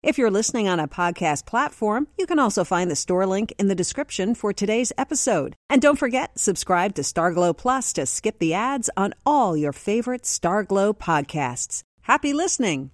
If you're listening on a podcast platform, you can also find the store link in the description for today's episode. And don't forget, subscribe to Starglow Plus to skip the ads on all your favorite Starglow podcasts. Happy listening!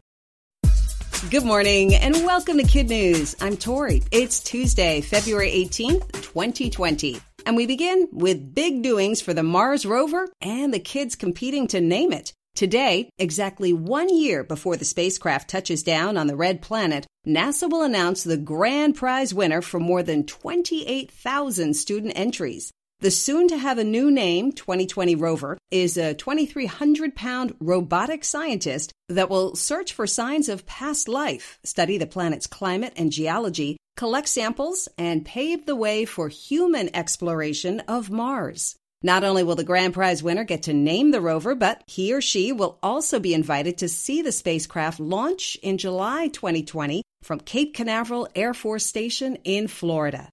Good morning and welcome to Kid News. I'm Tori. It's Tuesday, February 18th, 2020. And we begin with big doings for the Mars rover and the kids competing to name it. Today, exactly one year before the spacecraft touches down on the red planet, NASA will announce the grand prize winner for more than 28,000 student entries. The soon to have a new name 2020 rover is a 2,300 pound robotic scientist that will search for signs of past life, study the planet's climate and geology, collect samples, and pave the way for human exploration of Mars. Not only will the grand prize winner get to name the rover, but he or she will also be invited to see the spacecraft launch in July 2020 from Cape Canaveral Air Force Station in Florida.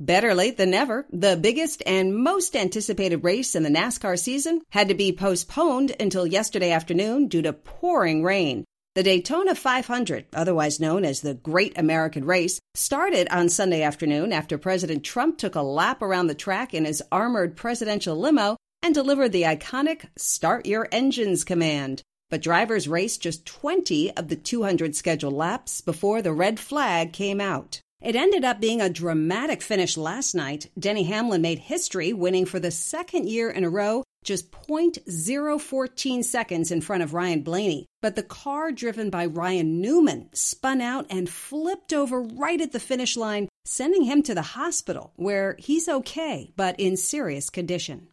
Better late than never, the biggest and most anticipated race in the NASCAR season had to be postponed until yesterday afternoon due to pouring rain. The Daytona 500, otherwise known as the Great American Race, started on Sunday afternoon after President Trump took a lap around the track in his armored presidential limo and delivered the iconic Start Your Engines command. But drivers raced just 20 of the 200 scheduled laps before the red flag came out. It ended up being a dramatic finish last night. Denny Hamlin made history, winning for the second year in a row just 0.014 seconds in front of Ryan Blaney. But the car driven by Ryan Newman spun out and flipped over right at the finish line, sending him to the hospital, where he's okay, but in serious condition.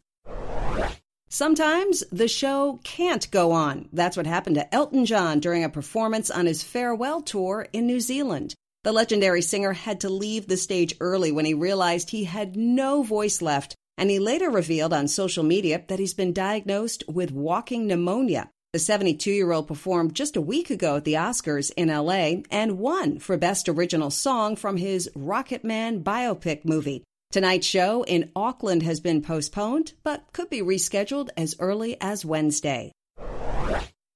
Sometimes the show can't go on. That's what happened to Elton John during a performance on his farewell tour in New Zealand. The legendary singer had to leave the stage early when he realized he had no voice left and he later revealed on social media that he's been diagnosed with walking pneumonia. The 72 year old performed just a week ago at the Oscars in LA and won for Best Original Song from his Rocketman biopic movie. Tonight's show in Auckland has been postponed, but could be rescheduled as early as Wednesday.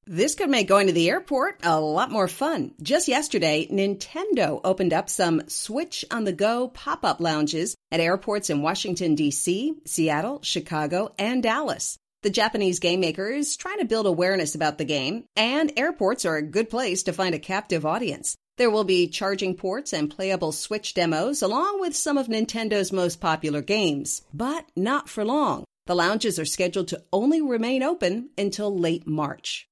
This could make going to the airport a lot more fun. Just yesterday, Nintendo opened up some Switch on the Go pop up lounges at airports in Washington, D.C., Seattle, Chicago, and Dallas. The Japanese game maker is trying to build awareness about the game, and airports are a good place to find a captive audience. There will be charging ports and playable Switch demos, along with some of Nintendo's most popular games, but not for long. The lounges are scheduled to only remain open until late March.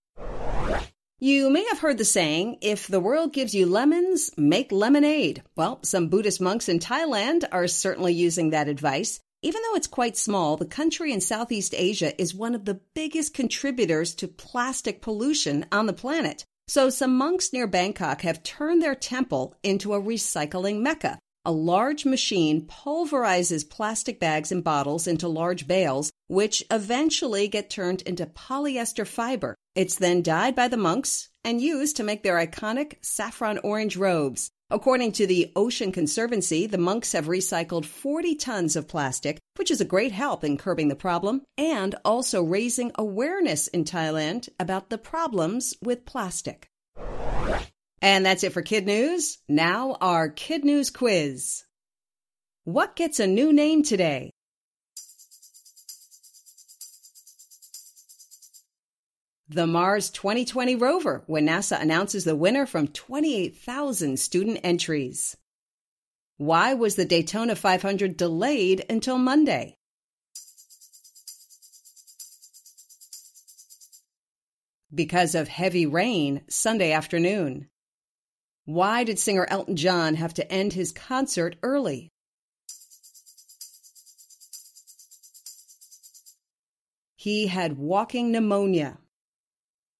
You may have heard the saying, if the world gives you lemons, make lemonade. Well, some Buddhist monks in Thailand are certainly using that advice. Even though it's quite small, the country in Southeast Asia is one of the biggest contributors to plastic pollution on the planet. So some monks near Bangkok have turned their temple into a recycling mecca. A large machine pulverizes plastic bags and bottles into large bales, which eventually get turned into polyester fiber. It's then dyed by the monks and used to make their iconic saffron orange robes. According to the Ocean Conservancy, the monks have recycled 40 tons of plastic, which is a great help in curbing the problem and also raising awareness in Thailand about the problems with plastic. And that's it for Kid News. Now, our Kid News quiz. What gets a new name today? The Mars 2020 rover, when NASA announces the winner from 28,000 student entries. Why was the Daytona 500 delayed until Monday? Because of heavy rain Sunday afternoon. Why did singer Elton John have to end his concert early? He had walking pneumonia.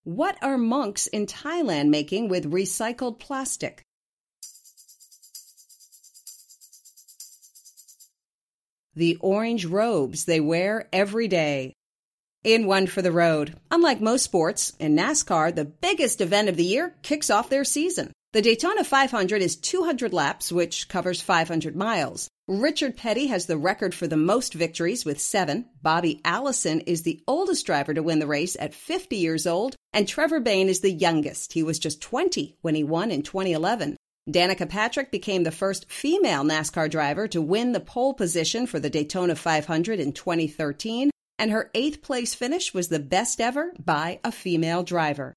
What are monks in Thailand making with recycled plastic? the orange robes they wear every day. In one for the road. Unlike most sports, in NASCAR, the biggest event of the year kicks off their season. The Daytona 500 is 200 laps, which covers 500 miles. Richard Petty has the record for the most victories with seven. Bobby Allison is the oldest driver to win the race at 50 years old, and Trevor Bayne is the youngest. He was just 20 when he won in 2011. Danica Patrick became the first female NASCAR driver to win the pole position for the Daytona 500 in 2013, and her eighth place finish was the best ever by a female driver.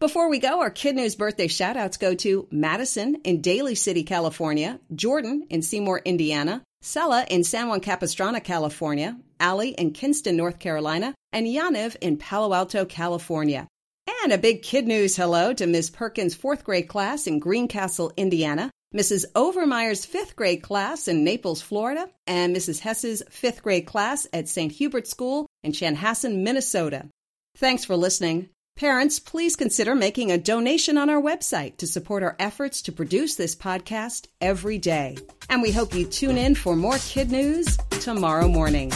Before we go, our Kid News birthday shoutouts go to Madison in Daly City, California, Jordan in Seymour, Indiana, Sella in San Juan Capistrano, California, Ali in Kinston, North Carolina, and Yaniv in Palo Alto, California. And a big Kid News hello to Ms. Perkins' fourth grade class in Greencastle, Indiana, Mrs. Overmeyer's fifth grade class in Naples, Florida, and Mrs. Hess's fifth grade class at St. Hubert School in Chanhassen, Minnesota. Thanks for listening. Parents, please consider making a donation on our website to support our efforts to produce this podcast every day. And we hope you tune in for more kid news tomorrow morning.